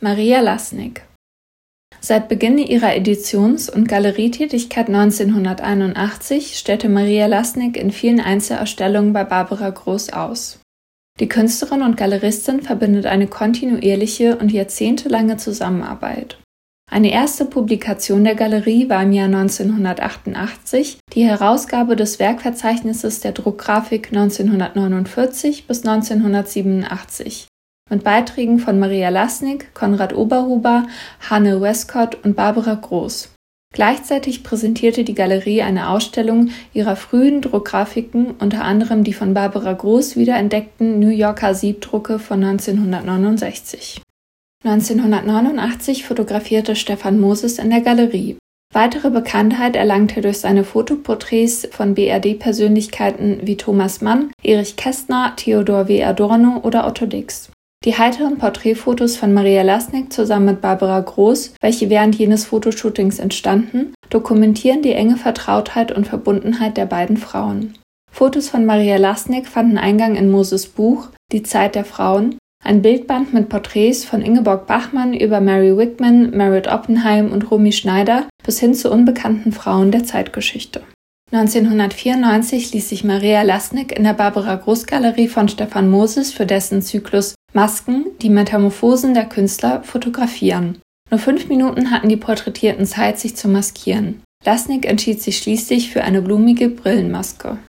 Maria Lasnik Seit Beginn ihrer Editions- und Galerietätigkeit 1981 stellte Maria Lasnik in vielen Einzelausstellungen bei Barbara Groß aus. Die Künstlerin und Galeristin verbindet eine kontinuierliche und jahrzehntelange Zusammenarbeit. Eine erste Publikation der Galerie war im Jahr 1988 die Herausgabe des Werkverzeichnisses der Druckgrafik 1949 bis 1987 mit Beiträgen von Maria Lasnik, Konrad Oberhuber, Hanne Westcott und Barbara Groß. Gleichzeitig präsentierte die Galerie eine Ausstellung ihrer frühen Druckgrafiken, unter anderem die von Barbara Groß wiederentdeckten New Yorker Siebdrucke von 1969. 1989 fotografierte Stefan Moses in der Galerie. Weitere Bekanntheit erlangte er durch seine Fotoporträts von BRD-Persönlichkeiten wie Thomas Mann, Erich Kästner, Theodor W. Adorno oder Otto Dix. Die heiteren Porträtfotos von Maria Lasnik zusammen mit Barbara Groß, welche während jenes Fotoshootings entstanden, dokumentieren die enge Vertrautheit und Verbundenheit der beiden Frauen. Fotos von Maria Lasnik fanden Eingang in Moses Buch Die Zeit der Frauen, ein Bildband mit Porträts von Ingeborg Bachmann über Mary Wickman, Merritt Oppenheim und Romy Schneider bis hin zu unbekannten Frauen der Zeitgeschichte. 1994 ließ sich Maria Lasnik in der Barbara Groß Galerie von Stefan Moses für dessen Zyklus Masken, die Metamorphosen der Künstler, fotografieren. Nur fünf Minuten hatten die Porträtierten Zeit, sich zu maskieren. Lasnik entschied sich schließlich für eine blumige Brillenmaske.